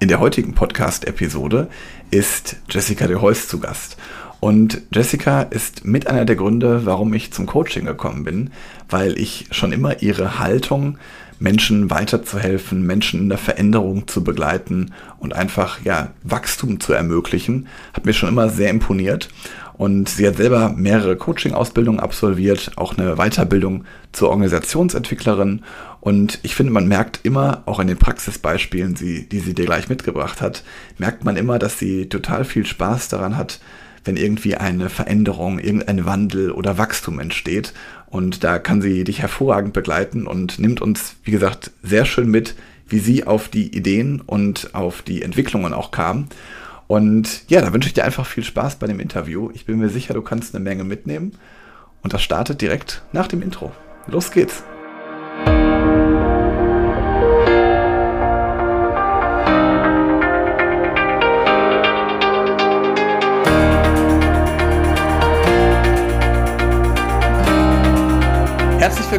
In der heutigen Podcast-Episode ist Jessica de Heus zu Gast. Und Jessica ist mit einer der Gründe, warum ich zum Coaching gekommen bin, weil ich schon immer ihre Haltung, Menschen weiterzuhelfen, Menschen in der Veränderung zu begleiten und einfach ja Wachstum zu ermöglichen, hat mir schon immer sehr imponiert. Und sie hat selber mehrere Coaching-Ausbildungen absolviert, auch eine Weiterbildung zur Organisationsentwicklerin. Und ich finde, man merkt immer, auch in den Praxisbeispielen, die, sie dir gleich mitgebracht hat, merkt man immer, dass sie total viel Spaß daran hat, wenn irgendwie eine Veränderung, irgendein Wandel oder Wachstum entsteht. Und da kann sie dich hervorragend begleiten und nimmt uns, wie gesagt, sehr schön mit, wie sie auf die Ideen und auf die Entwicklungen auch kam. Und ja, da wünsche ich dir einfach viel Spaß bei dem Interview. Ich bin mir sicher, du kannst eine Menge mitnehmen. Und das startet direkt nach dem Intro. Los geht's!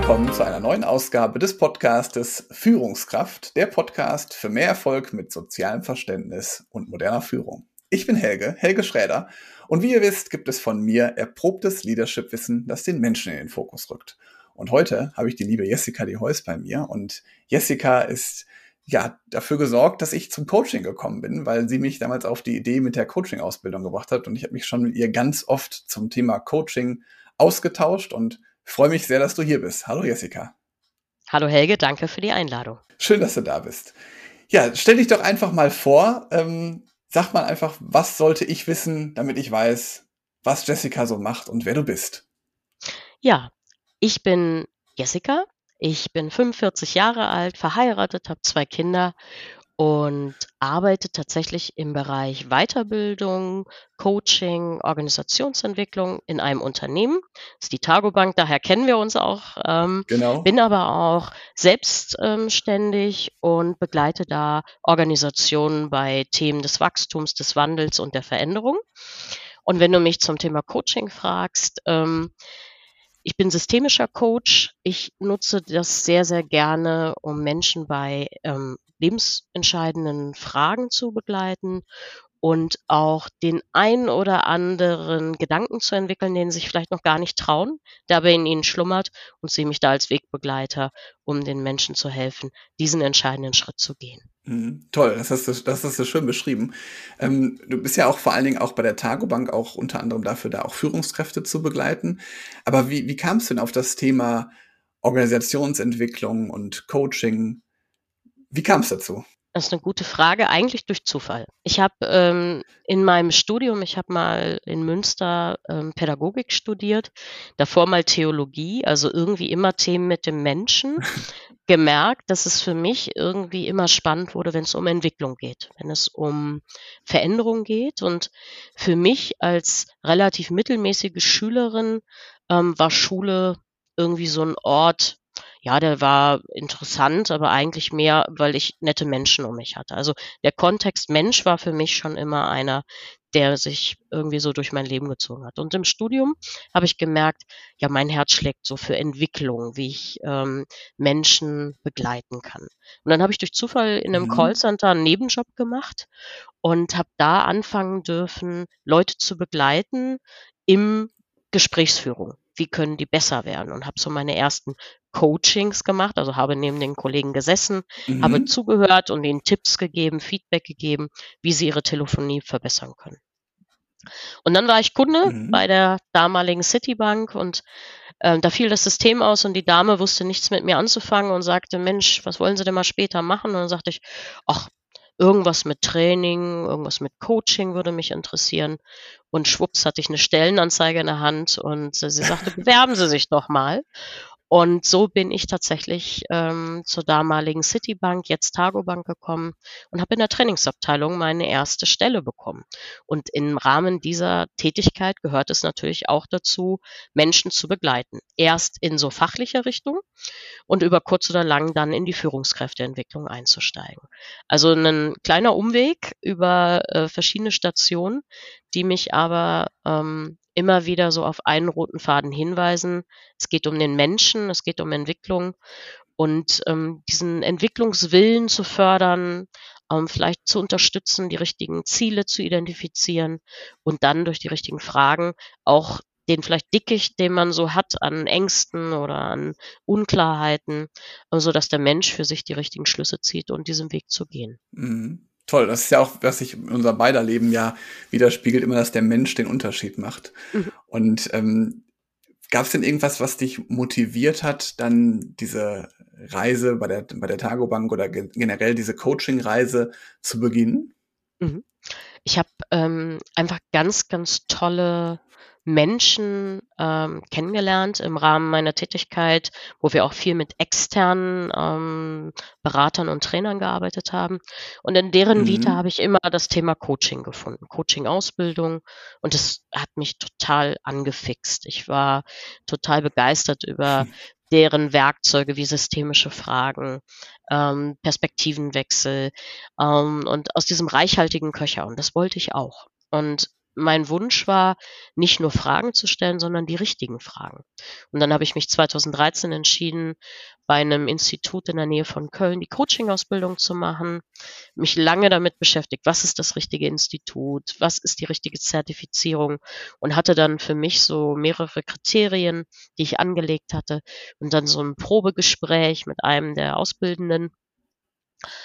Willkommen zu einer neuen Ausgabe des Podcastes Führungskraft, der Podcast für mehr Erfolg mit sozialem Verständnis und moderner Führung. Ich bin Helge, Helge Schräder, und wie ihr wisst, gibt es von mir erprobtes Leadership-Wissen, das den Menschen in den Fokus rückt. Und heute habe ich die liebe Jessica de Heus bei mir und Jessica ist ja, dafür gesorgt, dass ich zum Coaching gekommen bin, weil sie mich damals auf die Idee mit der Coaching-Ausbildung gebracht hat und ich habe mich schon mit ihr ganz oft zum Thema Coaching ausgetauscht und ich freue mich sehr, dass du hier bist. Hallo Jessica. Hallo Helge, danke für die Einladung. Schön, dass du da bist. Ja, stell dich doch einfach mal vor. Ähm, sag mal einfach, was sollte ich wissen, damit ich weiß, was Jessica so macht und wer du bist. Ja, ich bin Jessica. Ich bin 45 Jahre alt, verheiratet, habe zwei Kinder und arbeite tatsächlich im Bereich Weiterbildung, Coaching, Organisationsentwicklung in einem Unternehmen. Das ist die Targobank, daher kennen wir uns auch. Ähm, genau. Bin aber auch selbstständig ähm, und begleite da Organisationen bei Themen des Wachstums, des Wandels und der Veränderung. Und wenn du mich zum Thema Coaching fragst, ähm, ich bin systemischer Coach. Ich nutze das sehr, sehr gerne, um Menschen bei ähm, lebensentscheidenden Fragen zu begleiten und auch den ein oder anderen Gedanken zu entwickeln, den sie sich vielleicht noch gar nicht trauen, der aber in ihnen schlummert und sehe mich da als Wegbegleiter, um den Menschen zu helfen, diesen entscheidenden Schritt zu gehen. Mhm, toll, das hast, du, das hast du schön beschrieben. Ähm, du bist ja auch vor allen Dingen auch bei der Targobank auch unter anderem dafür da, auch Führungskräfte zu begleiten. Aber wie, wie kam es denn auf das Thema Organisationsentwicklung und Coaching? Wie kam es dazu? Das ist eine gute Frage, eigentlich durch Zufall. Ich habe ähm, in meinem Studium, ich habe mal in Münster ähm, Pädagogik studiert, davor mal Theologie, also irgendwie immer Themen mit dem Menschen, gemerkt, dass es für mich irgendwie immer spannend wurde, wenn es um Entwicklung geht, wenn es um Veränderung geht. Und für mich als relativ mittelmäßige Schülerin ähm, war Schule irgendwie so ein Ort, ja, der war interessant, aber eigentlich mehr, weil ich nette Menschen um mich hatte. Also der Kontext Mensch war für mich schon immer einer, der sich irgendwie so durch mein Leben gezogen hat. Und im Studium habe ich gemerkt, ja, mein Herz schlägt so für Entwicklung, wie ich ähm, Menschen begleiten kann. Und dann habe ich durch Zufall in einem mhm. Callcenter einen Nebenjob gemacht und habe da anfangen dürfen, Leute zu begleiten im Gesprächsführung wie können die besser werden und habe so meine ersten Coachings gemacht, also habe neben den Kollegen gesessen, mhm. habe zugehört und ihnen Tipps gegeben, Feedback gegeben, wie sie ihre Telefonie verbessern können. Und dann war ich Kunde mhm. bei der damaligen Citibank und äh, da fiel das System aus und die Dame wusste nichts mit mir anzufangen und sagte, Mensch, was wollen Sie denn mal später machen? Und dann sagte ich, ach, irgendwas mit Training, irgendwas mit Coaching würde mich interessieren. Und schwupps hatte ich eine Stellenanzeige in der Hand und sie sagte, bewerben Sie sich doch mal. Und so bin ich tatsächlich ähm, zur damaligen Citibank, jetzt Targobank gekommen und habe in der Trainingsabteilung meine erste Stelle bekommen. Und im Rahmen dieser Tätigkeit gehört es natürlich auch dazu, Menschen zu begleiten. Erst in so fachlicher Richtung und über kurz oder lang dann in die Führungskräfteentwicklung einzusteigen. Also ein kleiner Umweg über äh, verschiedene Stationen, die mich aber ähm, immer wieder so auf einen roten Faden hinweisen. Es geht um den Menschen, es geht um Entwicklung und ähm, diesen Entwicklungswillen zu fördern, ähm, vielleicht zu unterstützen, die richtigen Ziele zu identifizieren und dann durch die richtigen Fragen auch den vielleicht Dickicht, den man so hat an Ängsten oder an Unklarheiten, äh, so dass der Mensch für sich die richtigen Schlüsse zieht und diesen Weg zu gehen. Mhm. Toll, das ist ja auch, was sich in unser beider Leben ja widerspiegelt, immer, dass der Mensch den Unterschied macht. Mhm. Und ähm, gab es denn irgendwas, was dich motiviert hat, dann diese Reise bei der, bei der Tagobank oder generell diese Coaching-Reise zu beginnen? Mhm. Ich habe ähm, einfach ganz, ganz tolle Menschen ähm, kennengelernt im Rahmen meiner Tätigkeit, wo wir auch viel mit externen ähm, Beratern und Trainern gearbeitet haben. Und in deren mhm. Vita habe ich immer das Thema Coaching gefunden, Coaching-Ausbildung. Und das hat mich total angefixt. Ich war total begeistert über deren Werkzeuge wie systemische Fragen, ähm, Perspektivenwechsel ähm, und aus diesem reichhaltigen Köcher. Und das wollte ich auch. Und mein Wunsch war, nicht nur Fragen zu stellen, sondern die richtigen Fragen. Und dann habe ich mich 2013 entschieden, bei einem Institut in der Nähe von Köln die Coaching-Ausbildung zu machen, mich lange damit beschäftigt, was ist das richtige Institut, was ist die richtige Zertifizierung und hatte dann für mich so mehrere Kriterien, die ich angelegt hatte und dann so ein Probegespräch mit einem der Auszubildenden.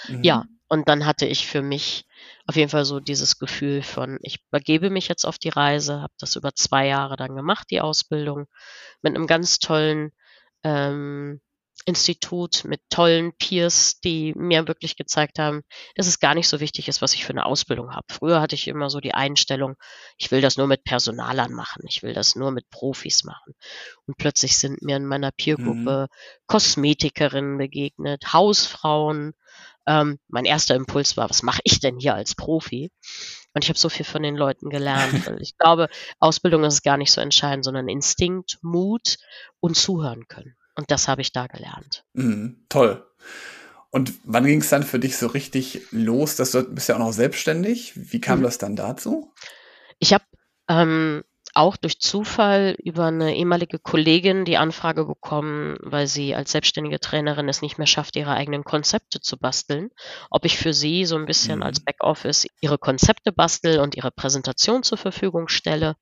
Mhm. Ja, und dann hatte ich für mich auf jeden Fall so dieses Gefühl von, ich begebe mich jetzt auf die Reise, habe das über zwei Jahre dann gemacht, die Ausbildung, mit einem ganz tollen ähm, Institut, mit tollen Peers, die mir wirklich gezeigt haben, dass es gar nicht so wichtig ist, was ich für eine Ausbildung habe. Früher hatte ich immer so die Einstellung, ich will das nur mit Personalern machen, ich will das nur mit Profis machen. Und plötzlich sind mir in meiner Peergruppe mhm. Kosmetikerinnen begegnet, Hausfrauen, ähm, mein erster Impuls war, was mache ich denn hier als Profi? Und ich habe so viel von den Leuten gelernt. ich glaube, Ausbildung ist gar nicht so entscheidend, sondern Instinkt, Mut und zuhören können. Und das habe ich da gelernt. Mm, toll. Und wann ging es dann für dich so richtig los? Dass du bist ja auch noch selbstständig. Wie kam mhm. das dann dazu? Ich habe ähm, auch durch Zufall über eine ehemalige Kollegin die Anfrage bekommen, weil sie als selbstständige Trainerin es nicht mehr schafft, ihre eigenen Konzepte zu basteln, ob ich für sie so ein bisschen mhm. als Backoffice ihre Konzepte bastel und ihre Präsentation zur Verfügung stelle.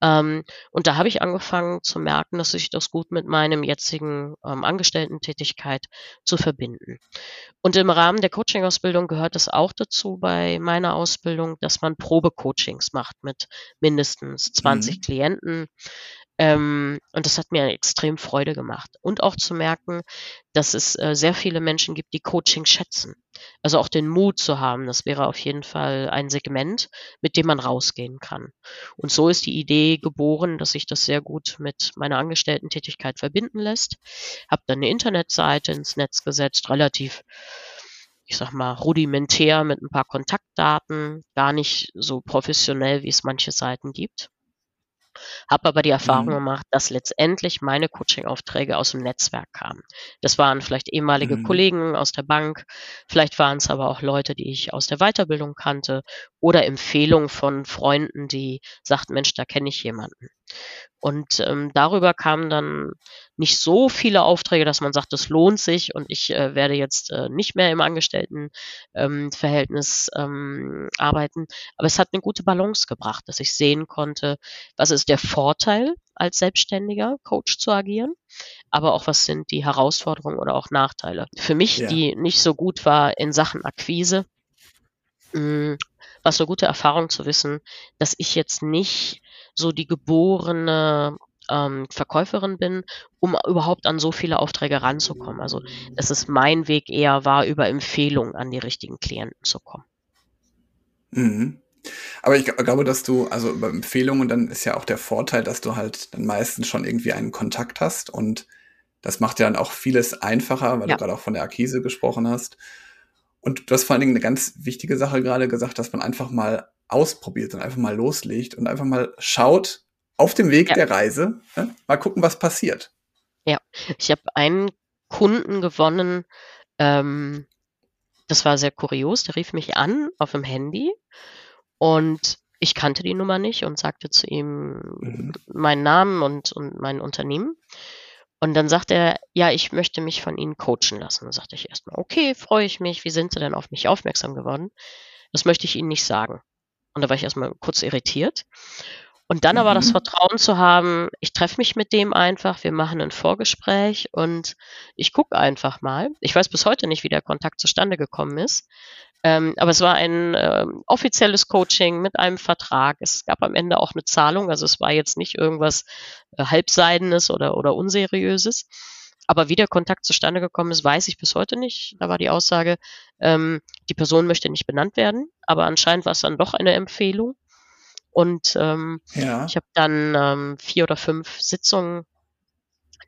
Ähm, und da habe ich angefangen zu merken, dass sich das gut mit meinem jetzigen ähm, Angestellten-Tätigkeit zu verbinden. Und im Rahmen der Coaching-Ausbildung gehört es auch dazu bei meiner Ausbildung, dass man Probe-Coachings macht mit mindestens 20 mhm. Klienten. Ähm, und das hat mir extrem Freude gemacht. Und auch zu merken, dass es äh, sehr viele Menschen gibt, die Coaching schätzen. Also auch den Mut zu haben, das wäre auf jeden Fall ein Segment, mit dem man rausgehen kann. Und so ist die Idee geboren, dass sich das sehr gut mit meiner Angestellten-Tätigkeit verbinden lässt. Hab dann eine Internetseite ins Netz gesetzt, relativ ich sag mal, rudimentär mit ein paar Kontaktdaten, gar nicht so professionell, wie es manche Seiten gibt. Habe aber die Erfahrung mhm. gemacht, dass letztendlich meine Coaching-Aufträge aus dem Netzwerk kamen. Das waren vielleicht ehemalige mhm. Kollegen aus der Bank, vielleicht waren es aber auch Leute, die ich aus der Weiterbildung kannte oder Empfehlungen von Freunden, die sagten, Mensch, da kenne ich jemanden. Und ähm, darüber kamen dann nicht so viele Aufträge, dass man sagt, es lohnt sich und ich äh, werde jetzt äh, nicht mehr im Angestelltenverhältnis ähm, ähm, arbeiten. Aber es hat eine gute Balance gebracht, dass ich sehen konnte, was ist der Vorteil als selbstständiger Coach zu agieren, aber auch was sind die Herausforderungen oder auch Nachteile. Für mich, ja. die nicht so gut war in Sachen Akquise, mh, hm, war es eine gute Erfahrung zu wissen, dass ich jetzt nicht so die geborene ähm, Verkäuferin bin, um überhaupt an so viele Aufträge ranzukommen. Also dass es mein Weg eher war, über Empfehlungen an die richtigen Klienten zu kommen. Mhm. Aber ich glaube, dass du, also über Empfehlungen, dann ist ja auch der Vorteil, dass du halt dann meistens schon irgendwie einen Kontakt hast und das macht ja dann auch vieles einfacher, weil ja. du gerade auch von der Akquise gesprochen hast. Und du hast vor allen Dingen eine ganz wichtige Sache gerade gesagt, dass man einfach mal ausprobiert und einfach mal loslegt und einfach mal schaut auf dem Weg ja. der Reise, ne? mal gucken, was passiert. Ja, ich habe einen Kunden gewonnen, ähm, das war sehr kurios, der rief mich an auf dem Handy und ich kannte die Nummer nicht und sagte zu ihm mhm. meinen Namen und, und mein Unternehmen. Und dann sagt er, ja, ich möchte mich von Ihnen coachen lassen. Dann sagte ich erstmal, okay, freue ich mich. Wie sind Sie denn auf mich aufmerksam geworden? Das möchte ich Ihnen nicht sagen. Und da war ich erstmal kurz irritiert. Und dann mhm. aber das mhm. Vertrauen zu haben, ich treffe mich mit dem einfach, wir machen ein Vorgespräch und ich gucke einfach mal. Ich weiß bis heute nicht, wie der Kontakt zustande gekommen ist. Ähm, aber es war ein äh, offizielles Coaching mit einem Vertrag. Es gab am Ende auch eine Zahlung, also es war jetzt nicht irgendwas äh, halbseidenes oder, oder unseriöses. Aber wie der Kontakt zustande gekommen ist, weiß ich bis heute nicht. Da war die Aussage, ähm, die Person möchte nicht benannt werden, aber anscheinend war es dann doch eine Empfehlung. Und ähm, ja. ich habe dann ähm, vier oder fünf Sitzungen.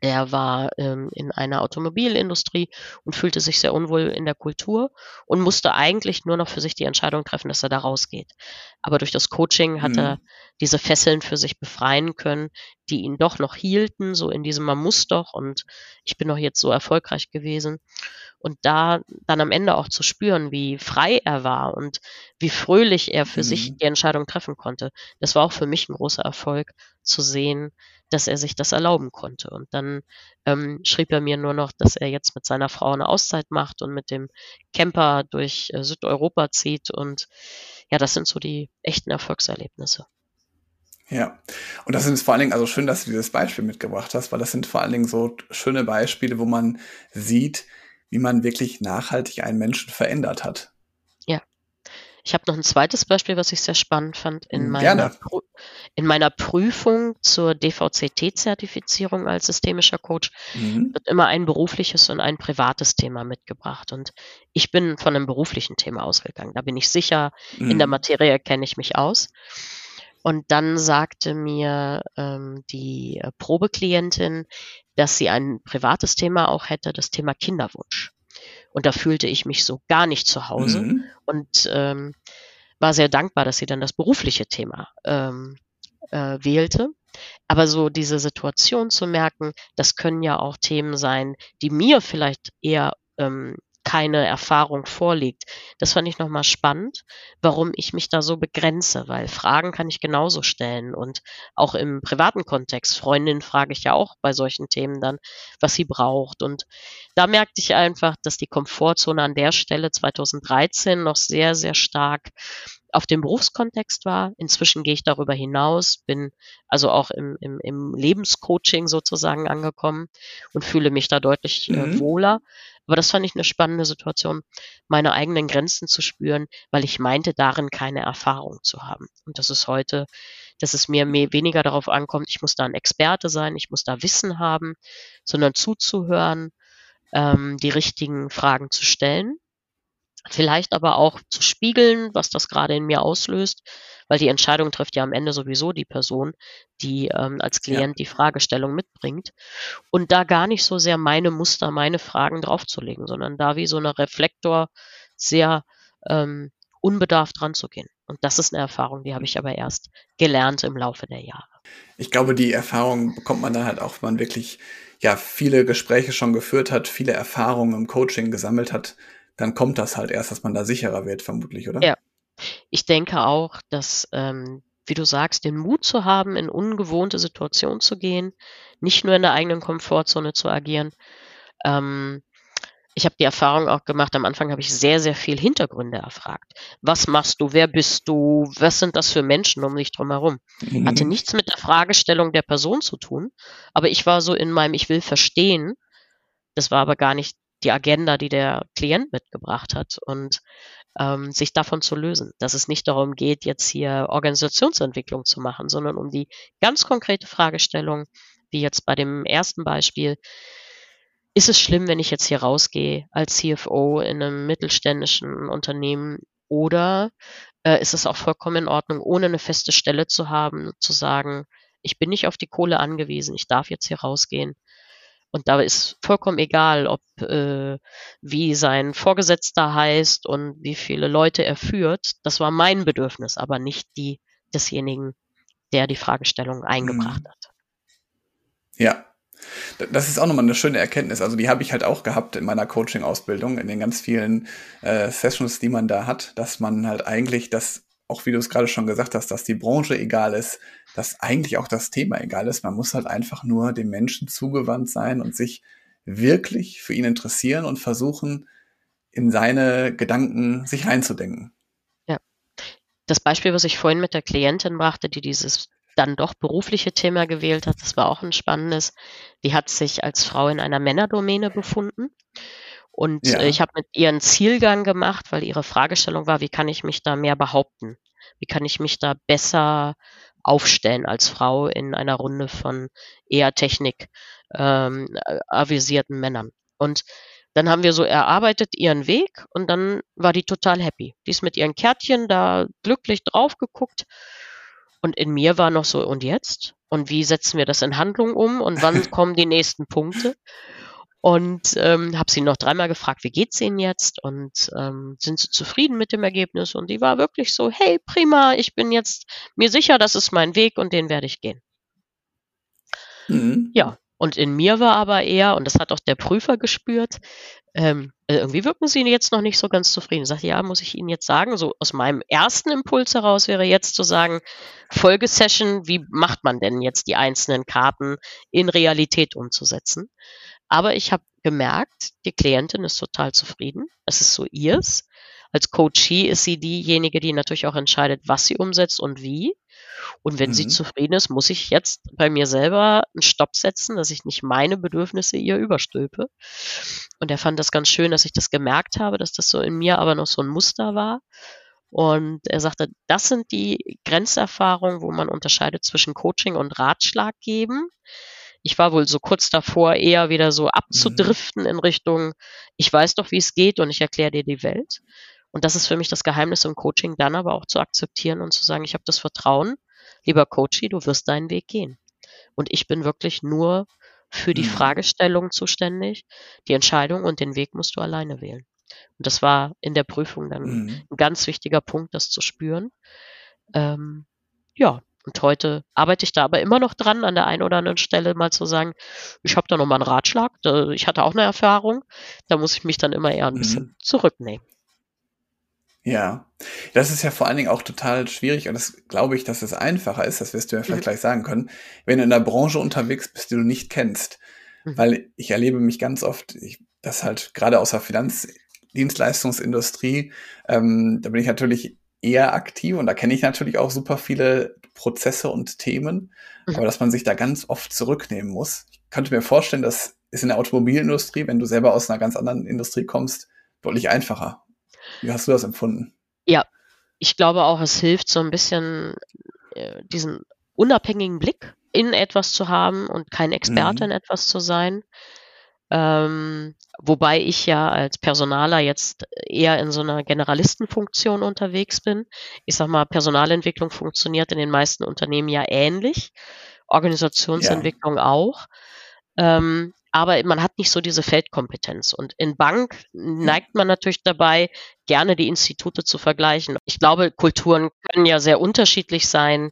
Er war ähm, in einer Automobilindustrie und fühlte sich sehr unwohl in der Kultur und musste eigentlich nur noch für sich die Entscheidung treffen, dass er da rausgeht. Aber durch das Coaching hat mhm. er diese Fesseln für sich befreien können, die ihn doch noch hielten, so in diesem Man muss doch und ich bin doch jetzt so erfolgreich gewesen. Und da dann am Ende auch zu spüren, wie frei er war und wie fröhlich er für mhm. sich die Entscheidung treffen konnte, das war auch für mich ein großer Erfolg zu sehen, dass er sich das erlauben konnte. Und dann ähm, schrieb er mir nur noch, dass er jetzt mit seiner Frau eine Auszeit macht und mit dem Camper durch äh, Südeuropa zieht. Und ja, das sind so die echten Erfolgserlebnisse. Ja, und das sind vor allen Dingen, also schön, dass du dieses Beispiel mitgebracht hast, weil das sind vor allen Dingen so schöne Beispiele, wo man sieht, wie man wirklich nachhaltig einen Menschen verändert hat. Ich habe noch ein zweites Beispiel, was ich sehr spannend fand. In, hm, meiner, in meiner Prüfung zur DVCT-Zertifizierung als systemischer Coach mhm. wird immer ein berufliches und ein privates Thema mitgebracht. Und ich bin von einem beruflichen Thema ausgegangen. Da bin ich sicher, mhm. in der mhm. Materie kenne ich mich aus. Und dann sagte mir ähm, die äh, Probeklientin, dass sie ein privates Thema auch hätte, das Thema Kinderwunsch. Und da fühlte ich mich so gar nicht zu Hause mhm. und ähm, war sehr dankbar, dass sie dann das berufliche Thema ähm, äh, wählte. Aber so diese Situation zu merken, das können ja auch Themen sein, die mir vielleicht eher ähm, keine Erfahrung vorliegt. Das fand ich nochmal spannend, warum ich mich da so begrenze, weil Fragen kann ich genauso stellen und auch im privaten Kontext. Freundin frage ich ja auch bei solchen Themen dann, was sie braucht. Und da merkte ich einfach, dass die Komfortzone an der Stelle 2013 noch sehr, sehr stark auf dem Berufskontext war. Inzwischen gehe ich darüber hinaus, bin also auch im, im, im Lebenscoaching sozusagen angekommen und fühle mich da deutlich äh, mhm. wohler. Aber das fand ich eine spannende Situation, meine eigenen Grenzen zu spüren, weil ich meinte, darin keine Erfahrung zu haben. Und das ist heute, dass es mir mehr, weniger darauf ankommt, ich muss da ein Experte sein, ich muss da Wissen haben, sondern zuzuhören, ähm, die richtigen Fragen zu stellen Vielleicht aber auch zu spiegeln, was das gerade in mir auslöst, weil die Entscheidung trifft ja am Ende sowieso die Person, die ähm, als Klient ja. die Fragestellung mitbringt. Und da gar nicht so sehr meine Muster, meine Fragen draufzulegen, sondern da wie so eine Reflektor sehr ähm, unbedarft dran zu gehen. Und das ist eine Erfahrung, die habe ich aber erst gelernt im Laufe der Jahre. Ich glaube, die Erfahrung bekommt man dann halt auch, wenn man wirklich ja viele Gespräche schon geführt hat, viele Erfahrungen im Coaching gesammelt hat, dann kommt das halt erst, dass man da sicherer wird, vermutlich, oder? Ja. Ich denke auch, dass, ähm, wie du sagst, den Mut zu haben, in ungewohnte Situationen zu gehen, nicht nur in der eigenen Komfortzone zu agieren. Ähm, ich habe die Erfahrung auch gemacht, am Anfang habe ich sehr, sehr viel Hintergründe erfragt. Was machst du? Wer bist du? Was sind das für Menschen um dich drumherum? Mhm. Hatte nichts mit der Fragestellung der Person zu tun, aber ich war so in meinem Ich will verstehen. Das war aber gar nicht die Agenda, die der Klient mitgebracht hat und ähm, sich davon zu lösen, dass es nicht darum geht, jetzt hier Organisationsentwicklung zu machen, sondern um die ganz konkrete Fragestellung, wie jetzt bei dem ersten Beispiel, ist es schlimm, wenn ich jetzt hier rausgehe als CFO in einem mittelständischen Unternehmen oder äh, ist es auch vollkommen in Ordnung, ohne eine feste Stelle zu haben, zu sagen, ich bin nicht auf die Kohle angewiesen, ich darf jetzt hier rausgehen und da ist vollkommen egal, ob äh, wie sein Vorgesetzter heißt und wie viele Leute er führt. Das war mein Bedürfnis, aber nicht die desjenigen, der die Fragestellung eingebracht mhm. hat. Ja, das ist auch nochmal eine schöne Erkenntnis. Also die habe ich halt auch gehabt in meiner Coaching-Ausbildung, in den ganz vielen äh, Sessions, die man da hat, dass man halt eigentlich das auch wie du es gerade schon gesagt hast, dass die Branche egal ist, dass eigentlich auch das Thema egal ist. Man muss halt einfach nur dem Menschen zugewandt sein und sich wirklich für ihn interessieren und versuchen, in seine Gedanken sich reinzudenken. Ja. Das Beispiel, was ich vorhin mit der Klientin brachte, die dieses dann doch berufliche Thema gewählt hat, das war auch ein spannendes. Die hat sich als Frau in einer Männerdomäne befunden. Und ja. Äh, ich habe mit ihr einen Zielgang gemacht, weil ihre Fragestellung war, wie kann ich mich da mehr behaupten? Wie kann ich mich da besser aufstellen als Frau in einer Runde von eher Technik ähm, avisierten Männern? Und dann haben wir so erarbeitet ihren Weg und dann war die total happy. Die ist mit ihren Kärtchen da glücklich drauf geguckt und in mir war noch so, und jetzt? Und wie setzen wir das in Handlung um? Und wann kommen die nächsten Punkte? Und ähm, habe sie noch dreimal gefragt, wie geht's Ihnen jetzt? Und ähm, sind Sie zufrieden mit dem Ergebnis? Und die war wirklich so, hey, prima, ich bin jetzt mir sicher, das ist mein Weg und den werde ich gehen. Mhm. Ja, und in mir war aber eher, und das hat auch der Prüfer gespürt, ähm, äh, irgendwie wirken Sie jetzt noch nicht so ganz zufrieden. Sage, ja, muss ich Ihnen jetzt sagen, so aus meinem ersten Impuls heraus wäre jetzt zu sagen, Folgesession, wie macht man denn jetzt die einzelnen Karten in Realität umzusetzen? Aber ich habe gemerkt, die Klientin ist total zufrieden. Es ist so ihrs. Als Coachie ist sie diejenige, die natürlich auch entscheidet, was sie umsetzt und wie. Und wenn mhm. sie zufrieden ist, muss ich jetzt bei mir selber einen Stopp setzen, dass ich nicht meine Bedürfnisse ihr überstülpe. Und er fand das ganz schön, dass ich das gemerkt habe, dass das so in mir aber noch so ein Muster war. Und er sagte, das sind die Grenzerfahrungen, wo man unterscheidet zwischen Coaching und Ratschlag geben. Ich war wohl so kurz davor, eher wieder so abzudriften mhm. in Richtung, ich weiß doch, wie es geht und ich erkläre dir die Welt. Und das ist für mich das Geheimnis im Coaching, dann aber auch zu akzeptieren und zu sagen, ich habe das Vertrauen, lieber Coachy, du wirst deinen Weg gehen. Und ich bin wirklich nur für die mhm. Fragestellung zuständig. Die Entscheidung und den Weg musst du alleine wählen. Und das war in der Prüfung dann mhm. ein ganz wichtiger Punkt, das zu spüren. Ähm, ja, und heute arbeite ich da aber immer noch dran, an der einen oder anderen Stelle mal zu sagen, ich habe da nochmal einen Ratschlag, ich hatte auch eine Erfahrung, da muss ich mich dann immer eher ein bisschen mhm. zurücknehmen. Ja, das ist ja vor allen Dingen auch total schwierig und das glaube ich, dass es einfacher ist, das wirst du ja vielleicht mhm. gleich sagen können, wenn du in der Branche unterwegs bist, die du nicht kennst. Mhm. Weil ich erlebe mich ganz oft, ich, das halt gerade aus der Finanzdienstleistungsindustrie, ähm, da bin ich natürlich eher aktiv und da kenne ich natürlich auch super viele Prozesse und Themen, mhm. aber dass man sich da ganz oft zurücknehmen muss. Ich könnte mir vorstellen, das ist in der Automobilindustrie, wenn du selber aus einer ganz anderen Industrie kommst, deutlich einfacher. Wie hast du das empfunden? Ja, ich glaube auch, es hilft so ein bisschen äh, diesen unabhängigen Blick in etwas zu haben und kein Experte mhm. in etwas zu sein. Ähm, wobei ich ja als Personaler jetzt eher in so einer Generalistenfunktion unterwegs bin. Ich sag mal, Personalentwicklung funktioniert in den meisten Unternehmen ja ähnlich, Organisationsentwicklung ja. auch. Ähm, aber man hat nicht so diese Feldkompetenz. Und in Bank neigt man natürlich dabei, gerne die Institute zu vergleichen. Ich glaube, Kulturen können ja sehr unterschiedlich sein.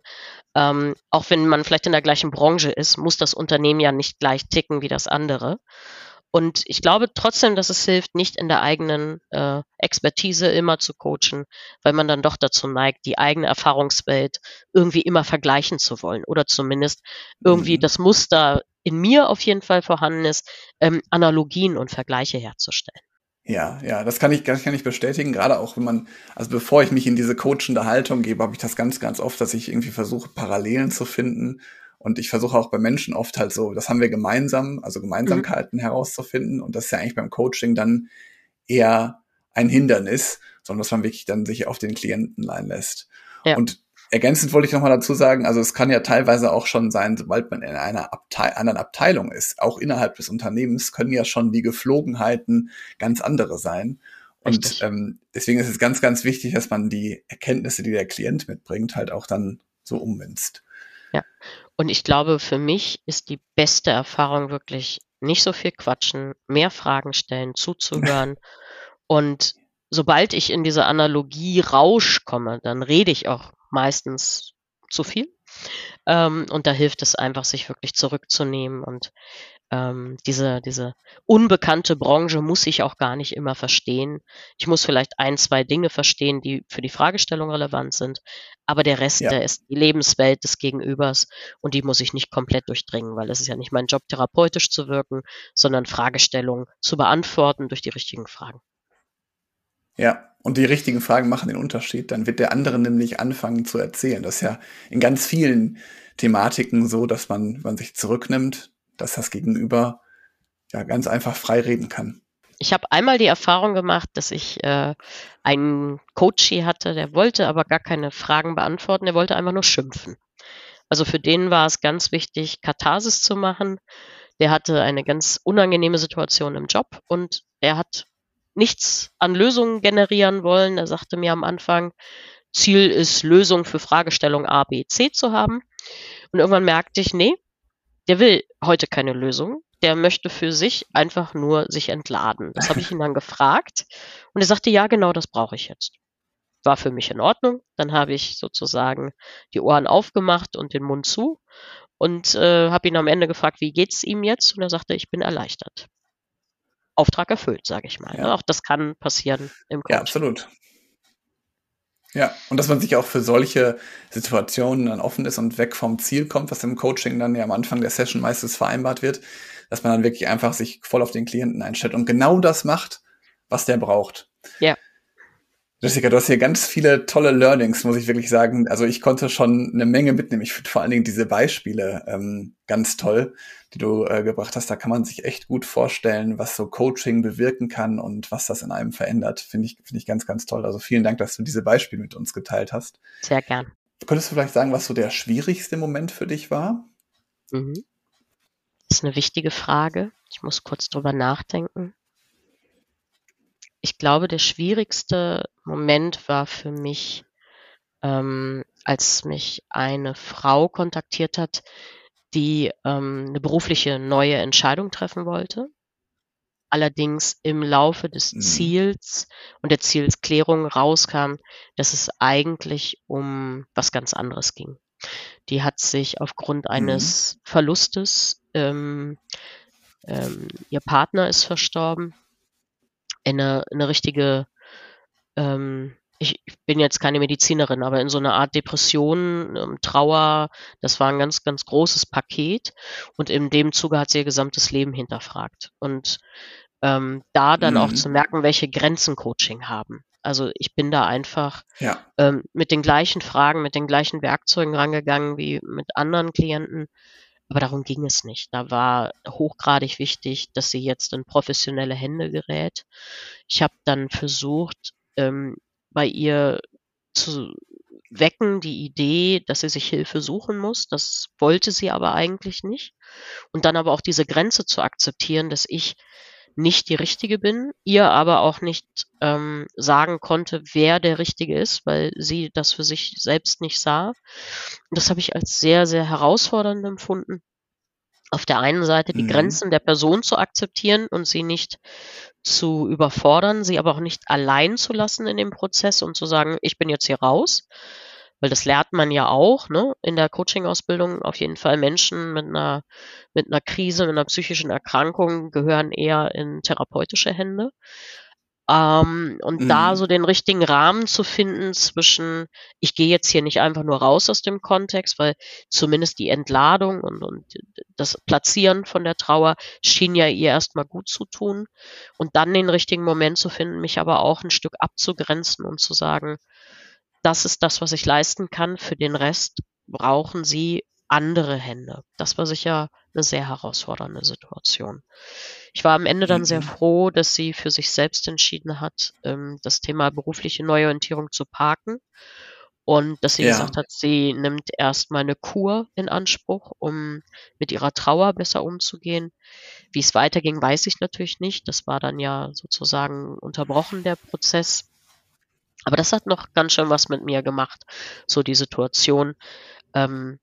Ähm, auch wenn man vielleicht in der gleichen Branche ist, muss das Unternehmen ja nicht gleich ticken wie das andere. Und ich glaube trotzdem, dass es hilft, nicht in der eigenen äh, Expertise immer zu coachen, weil man dann doch dazu neigt, die eigene Erfahrungswelt irgendwie immer vergleichen zu wollen oder zumindest irgendwie mhm. das Muster in mir auf jeden Fall vorhanden ist, ähm, Analogien und Vergleiche herzustellen. Ja, ja, das kann ich, das kann ich bestätigen. Gerade auch wenn man, also bevor ich mich in diese coachende Haltung gebe, habe ich das ganz, ganz oft, dass ich irgendwie versuche, Parallelen zu finden und ich versuche auch bei Menschen oft halt so, das haben wir gemeinsam, also Gemeinsamkeiten mhm. herauszufinden. Und das ist ja eigentlich beim Coaching dann eher ein Hindernis, sondern dass man wirklich dann sich auf den Klienten einlässt. Ja. Und ergänzend wollte ich nochmal dazu sagen, also es kann ja teilweise auch schon sein, sobald man in einer Abteil anderen Abteilung ist, auch innerhalb des Unternehmens, können ja schon die Geflogenheiten ganz andere sein. Und ähm, deswegen ist es ganz, ganz wichtig, dass man die Erkenntnisse, die der Klient mitbringt, halt auch dann so ummünzt. Ja, und ich glaube, für mich ist die beste Erfahrung wirklich nicht so viel quatschen, mehr Fragen stellen, zuzuhören. und sobald ich in diese Analogie Rausch komme, dann rede ich auch meistens zu viel. Ähm, und da hilft es einfach, sich wirklich zurückzunehmen und ähm, diese, diese unbekannte Branche muss ich auch gar nicht immer verstehen. Ich muss vielleicht ein, zwei Dinge verstehen, die für die Fragestellung relevant sind, aber der Rest, Ja. der ist die Lebenswelt des Gegenübers und die muss ich nicht komplett durchdringen, weil es ist ja nicht mein Job, therapeutisch zu wirken, sondern Fragestellungen zu beantworten durch die richtigen Fragen. Ja, und die richtigen Fragen machen den Unterschied. Dann wird der andere nämlich anfangen zu erzählen. Das ist ja in ganz vielen Thematiken so, dass man, man sich zurücknimmt, dass das Gegenüber ja ganz einfach frei reden kann. Ich habe einmal die Erfahrung gemacht, dass ich äh, einen Coachie hatte, der wollte aber gar keine Fragen beantworten, der wollte einfach nur schimpfen. Also für den war es ganz wichtig, Katharsis zu machen. Der hatte eine ganz unangenehme Situation im Job und er hat nichts an Lösungen generieren wollen. Er sagte mir am Anfang, Ziel ist, Lösung für Fragestellung A, B, C zu haben. Und irgendwann merkte ich, nee, der will heute keine Lösung. Der möchte für sich einfach nur sich entladen. Das habe ich ihn dann gefragt und er sagte, ja, genau das brauche ich jetzt. War für mich in Ordnung. Dann habe ich sozusagen die Ohren aufgemacht und den Mund zu und äh, habe ihn am Ende gefragt, wie geht's ihm jetzt? Und er sagte, ich bin erleichtert. Auftrag erfüllt, sage ich mal. Ja. Auch das kann passieren im Ja, Coaching. absolut. Ja, und dass man sich auch für solche Situationen dann offen ist und weg vom Ziel kommt, was im Coaching dann ja am Anfang der Session meistens vereinbart wird, dass man dann wirklich einfach sich voll auf den Klienten einstellt und genau das macht, was der braucht. Ja. Jessica, du hast hier ganz viele tolle Learnings, muss ich wirklich sagen. Also ich konnte schon eine Menge mitnehmen. Ich finde vor allen Dingen diese Beispiele ähm, ganz toll, die du äh, gebracht hast. Da kann man sich echt gut vorstellen, was so Coaching bewirken kann und was das in einem verändert. Finde ich, finde ich ganz, ganz toll. Also vielen Dank, dass du diese Beispiele mit uns geteilt hast. Sehr gern. Könntest du vielleicht sagen, was so der schwierigste Moment für dich war? Mhm. Das ist eine wichtige Frage. Ich muss kurz drüber nachdenken. Ich glaube, der schwierigste Moment war für mich, ähm, als mich eine Frau kontaktiert hat, die ähm, eine berufliche neue Entscheidung treffen wollte. Allerdings im Laufe des Mhm. Ziels und der Zielsklärung rauskam, dass es eigentlich um was ganz anderes ging. Die hat sich aufgrund Mhm. eines Verlustes, ähm, ähm, ihr Partner ist verstorben, eine, in eine richtige, ähm, ich, ich bin jetzt keine Medizinerin, aber in so eine Art Depression, ähm, Trauer, das war ein ganz, ganz großes Paket. Und in dem Zuge hat sie ihr gesamtes Leben hinterfragt. Und ähm, da dann auch Mhm. zu merken, welche Grenzen Coaching haben. Also ich bin da einfach Ja, ähm, mit den gleichen Fragen, mit den gleichen Werkzeugen rangegangen wie mit anderen Klienten. Aber darum ging es nicht. Da war hochgradig wichtig, dass sie jetzt in professionelle Hände gerät. Ich habe dann versucht, ähm, bei ihr zu wecken, die Idee, dass sie sich Hilfe suchen muss. Das wollte sie aber eigentlich nicht. Und dann aber auch diese Grenze zu akzeptieren, dass ich nicht die Richtige bin, ihr aber auch nicht ähm, sagen konnte, wer der Richtige ist, weil sie das für sich selbst nicht sah. Und das habe ich als sehr, sehr herausfordernd empfunden. Auf der einen Seite die Mhm. Grenzen der Person zu akzeptieren und sie nicht zu überfordern, sie aber auch nicht allein zu lassen in dem Prozess und zu sagen, ich bin jetzt hier raus, weil das lernt man ja auch, ne, in der Coaching-Ausbildung. Auf jeden Fall Menschen mit einer, mit einer Krise, mit einer psychischen Erkrankung gehören eher in therapeutische Hände. Ähm, und da Mhm. so den richtigen Rahmen zu finden zwischen, ich gehe jetzt hier nicht einfach nur raus aus dem Kontext, weil zumindest die Entladung und, und das Platzieren von der Trauer schien ja ihr erstmal gut zu tun. Und dann den richtigen Moment zu finden, mich aber auch ein Stück abzugrenzen und zu sagen, das ist das, was ich leisten kann. Für den Rest brauchen sie andere Hände. Das war sicher eine sehr herausfordernde Situation. Ich war am Ende dann sehr Mhm. froh, dass sie für sich selbst entschieden hat, ähm, das Thema berufliche Neuorientierung zu parken und dass sie Ja. gesagt hat, sie nimmt erstmal eine Kur in Anspruch, um mit ihrer Trauer besser umzugehen. Wie es weiterging, weiß ich natürlich nicht. Das war dann ja sozusagen unterbrochen, der Prozess. Aber das hat noch ganz schön was mit mir gemacht, so die Situation. Ähm,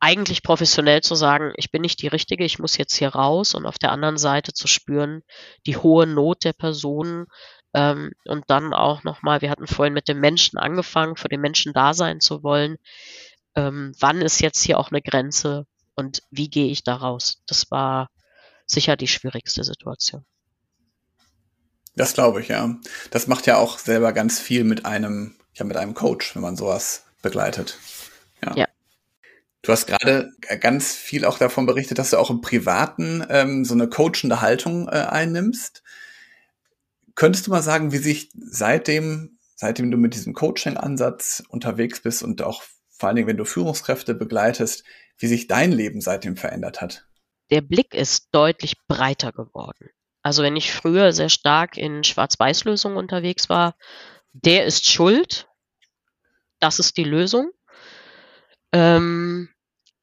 eigentlich professionell zu sagen, ich bin nicht die Richtige, ich muss jetzt hier raus und auf der anderen Seite zu spüren, die hohe Not der Person ähm, und dann auch nochmal, wir hatten vorhin mit dem Menschen angefangen, für den Menschen da sein zu wollen. Ähm, wann ist jetzt hier auch eine Grenze und wie gehe ich da raus? Das war sicher die schwierigste Situation. Das glaube ich, ja. Das macht ja auch selber ganz viel mit einem, ja, mit einem Coach, wenn man sowas begleitet. Ja. ja. Du hast gerade ganz viel auch davon berichtet, dass du auch im Privaten ähm, so eine coachende Haltung äh, einnimmst. Könntest du mal sagen, wie sich seitdem, seitdem du mit diesem Coaching-Ansatz unterwegs bist und auch vor allen Dingen, wenn du Führungskräfte begleitest, wie sich dein Leben seitdem verändert hat? Der Blick ist deutlich breiter geworden. Also wenn ich früher sehr stark in Schwarz-Weiß-Lösungen unterwegs war, der ist schuld, das ist die Lösung, ähm,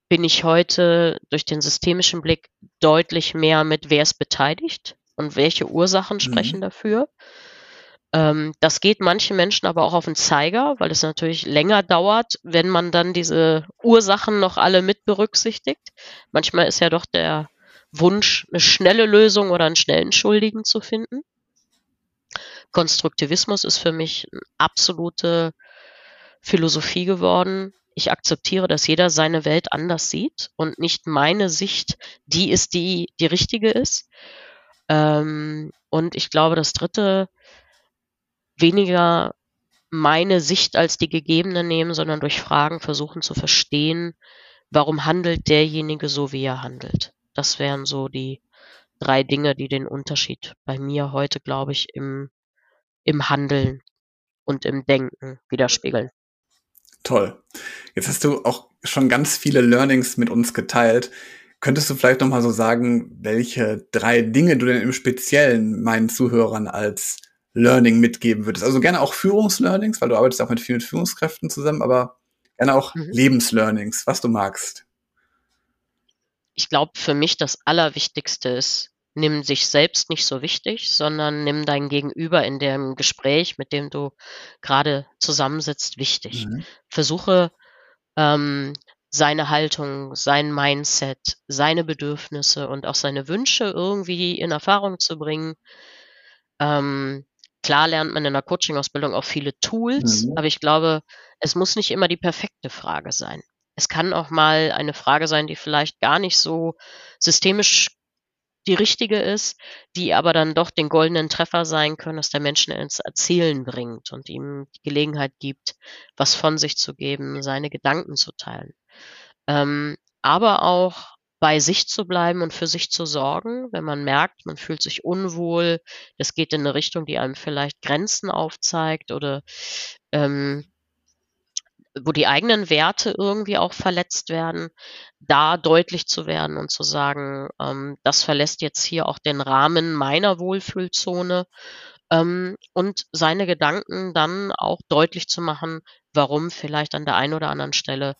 bin ich heute durch den systemischen Blick deutlich mehr mit, wer ist beteiligt und welche Ursachen sprechen mhm. dafür. Ähm, das geht manchen Menschen aber auch auf den Zeiger, weil es natürlich länger dauert, wenn man dann diese Ursachen noch alle mit berücksichtigt. Manchmal ist ja doch der Wunsch, eine schnelle Lösung oder einen schnellen Schuldigen zu finden. Konstruktivismus ist für mich eine absolute Philosophie geworden. Ich akzeptiere, dass jeder seine Welt anders sieht und nicht meine Sicht die ist, die die richtige ist. Ähm, und ich glaube, das dritte, weniger meine Sicht als die gegebene nehmen, sondern durch Fragen versuchen zu verstehen, warum handelt derjenige so, wie er handelt. Das wären so die drei Dinge, die den Unterschied bei mir heute, glaube ich, im, im Handeln und im Denken widerspiegeln. Toll. Jetzt hast du auch schon ganz viele Learnings mit uns geteilt. Könntest du vielleicht noch mal so sagen, welche drei Dinge du denn im Speziellen meinen Zuhörern als Learning mitgeben würdest? Also gerne auch Führungslearnings, weil du arbeitest auch mit vielen Führungskräften zusammen, aber gerne auch mhm. Lebenslearnings, was du magst ich glaube, für mich das Allerwichtigste ist, nimm sich selbst nicht so wichtig, sondern nimm dein Gegenüber in dem Gespräch, mit dem du gerade zusammensitzt, wichtig. Mhm. Versuche ähm, seine Haltung, sein Mindset, seine Bedürfnisse und auch seine Wünsche irgendwie in Erfahrung zu bringen. Ähm, klar lernt man in der Coaching-Ausbildung auch viele Tools, mhm. aber ich glaube, es muss nicht immer die perfekte Frage sein. Es kann auch mal eine Frage sein, die vielleicht gar nicht so systemisch die richtige ist, die aber dann doch den goldenen Treffer sein können, dass der Menschen ins Erzählen bringt und ihm die Gelegenheit gibt, was von sich zu geben, seine Gedanken zu teilen. Ähm, aber auch bei sich zu bleiben und für sich zu sorgen, wenn man merkt, man fühlt sich unwohl, das geht in eine Richtung, die einem vielleicht Grenzen aufzeigt oder ähm, wo die eigenen Werte irgendwie auch verletzt werden, da deutlich zu werden und zu sagen, ähm, das verlässt jetzt hier auch den Rahmen meiner Wohlfühlzone ähm, und seine Gedanken dann auch deutlich zu machen, warum vielleicht an der einen oder anderen Stelle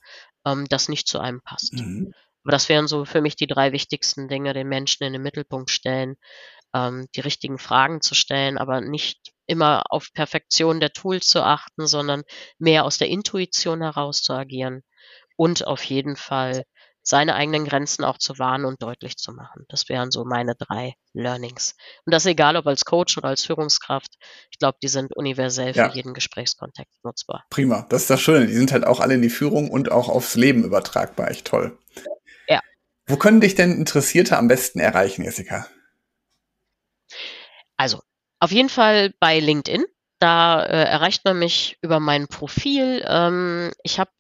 ähm, das nicht zu einem passt. Mhm. Aber das wären so für mich die drei wichtigsten Dinge, den Menschen in den Mittelpunkt stellen, ähm, die richtigen Fragen zu stellen, aber nicht immer auf Perfektion der Tools zu achten, sondern mehr aus der Intuition heraus zu agieren und auf jeden Fall seine eigenen Grenzen auch zu wahren und deutlich zu machen. Das wären so meine drei Learnings. Und das egal, ob als Coach oder als Führungskraft. Ich glaube, die sind universell für jeden Gesprächskontext nutzbar. Prima, das ist das Schöne. Die sind halt auch alle in die Führung und auch aufs Leben übertragbar. Echt toll. Ja. Wo können dich denn Interessierte am besten erreichen, Jessica? Also, auf jeden Fall bei LinkedIn. Da äh, erreicht man mich über mein Profil. Ähm, ich habe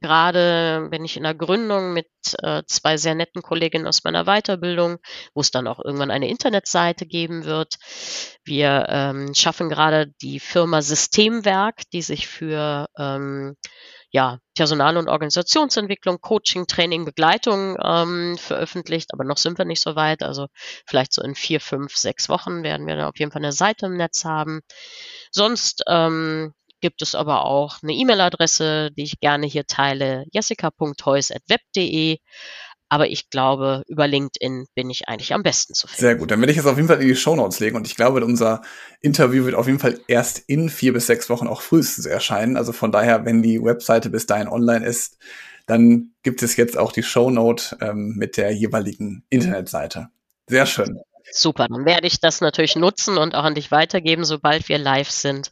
gerade bin ich in der Gründung mit äh, zwei sehr netten Kolleginnen aus meiner Weiterbildung, wo es dann auch irgendwann eine Internetseite geben wird. Wir ähm, schaffen gerade die Firma Systemwerk, die sich für ähm, ja, Personal- und Organisationsentwicklung, Coaching, Training, Begleitung ähm, veröffentlicht, aber noch sind wir nicht so weit. Also vielleicht so in vier, fünf, sechs Wochen werden wir dann auf jeden Fall eine Seite im Netz haben. Sonst ähm, gibt es aber auch eine E-Mail-Adresse, die ich gerne hier teile, jessica.heus.web.de. Aber ich glaube, über LinkedIn bin ich eigentlich am besten zu finden. Sehr gut. Dann werde ich es auf jeden Fall in die Show Notes legen. Und ich glaube, unser Interview wird auf jeden Fall erst in vier bis sechs Wochen auch frühestens erscheinen. Also von daher, wenn die Webseite bis dahin online ist, dann gibt es jetzt auch die Show Note ähm, mit der jeweiligen Internetseite. Sehr schön. Super. Dann werde ich das natürlich nutzen und auch an dich weitergeben, sobald wir live sind.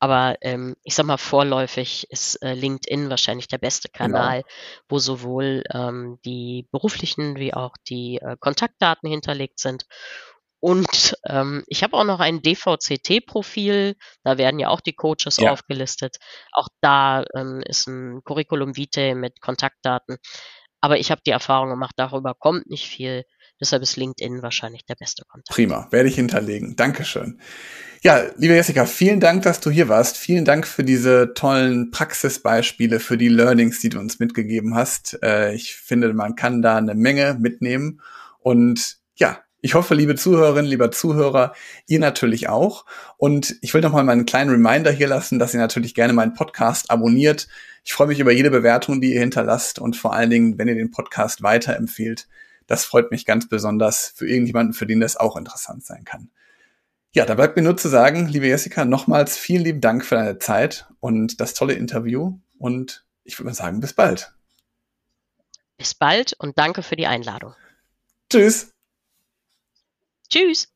Aber ähm, ich sag mal, vorläufig ist äh, LinkedIn wahrscheinlich der beste Genau. Kanal, wo sowohl ähm, die beruflichen wie auch die äh, Kontaktdaten hinterlegt sind. Und ähm, ich habe auch noch ein DVCT-Profil, da werden ja auch die Coaches Ja. aufgelistet. Auch da ähm, ist ein Curriculum vitae mit Kontaktdaten. Aber ich habe die Erfahrung gemacht, darüber kommt nicht viel. Deshalb ist LinkedIn wahrscheinlich der beste Kontakt. Prima, werde ich hinterlegen. Dankeschön. Ja, liebe Jessica, vielen Dank, dass du hier warst. Vielen Dank für diese tollen Praxisbeispiele, für die Learnings, die du uns mitgegeben hast. Äh, ich finde, man kann da eine Menge mitnehmen. Und ja, ich hoffe, liebe Zuhörerinnen, lieber Zuhörer, ihr natürlich auch. Und ich will noch mal meinen kleinen Reminder hier lassen, dass ihr natürlich gerne meinen Podcast abonniert. Ich freue mich über jede Bewertung, die ihr hinterlasst und vor allen Dingen, wenn ihr den Podcast weiterempfehlt. Das freut mich ganz besonders für irgendjemanden, für den das auch interessant sein kann. Ja, da bleibt mir nur zu sagen, liebe Jessica, nochmals vielen lieben Dank für deine Zeit und das tolle Interview. Und ich würde mal sagen, bis bald. Bis bald und danke für die Einladung. Tschüss. Tschüss.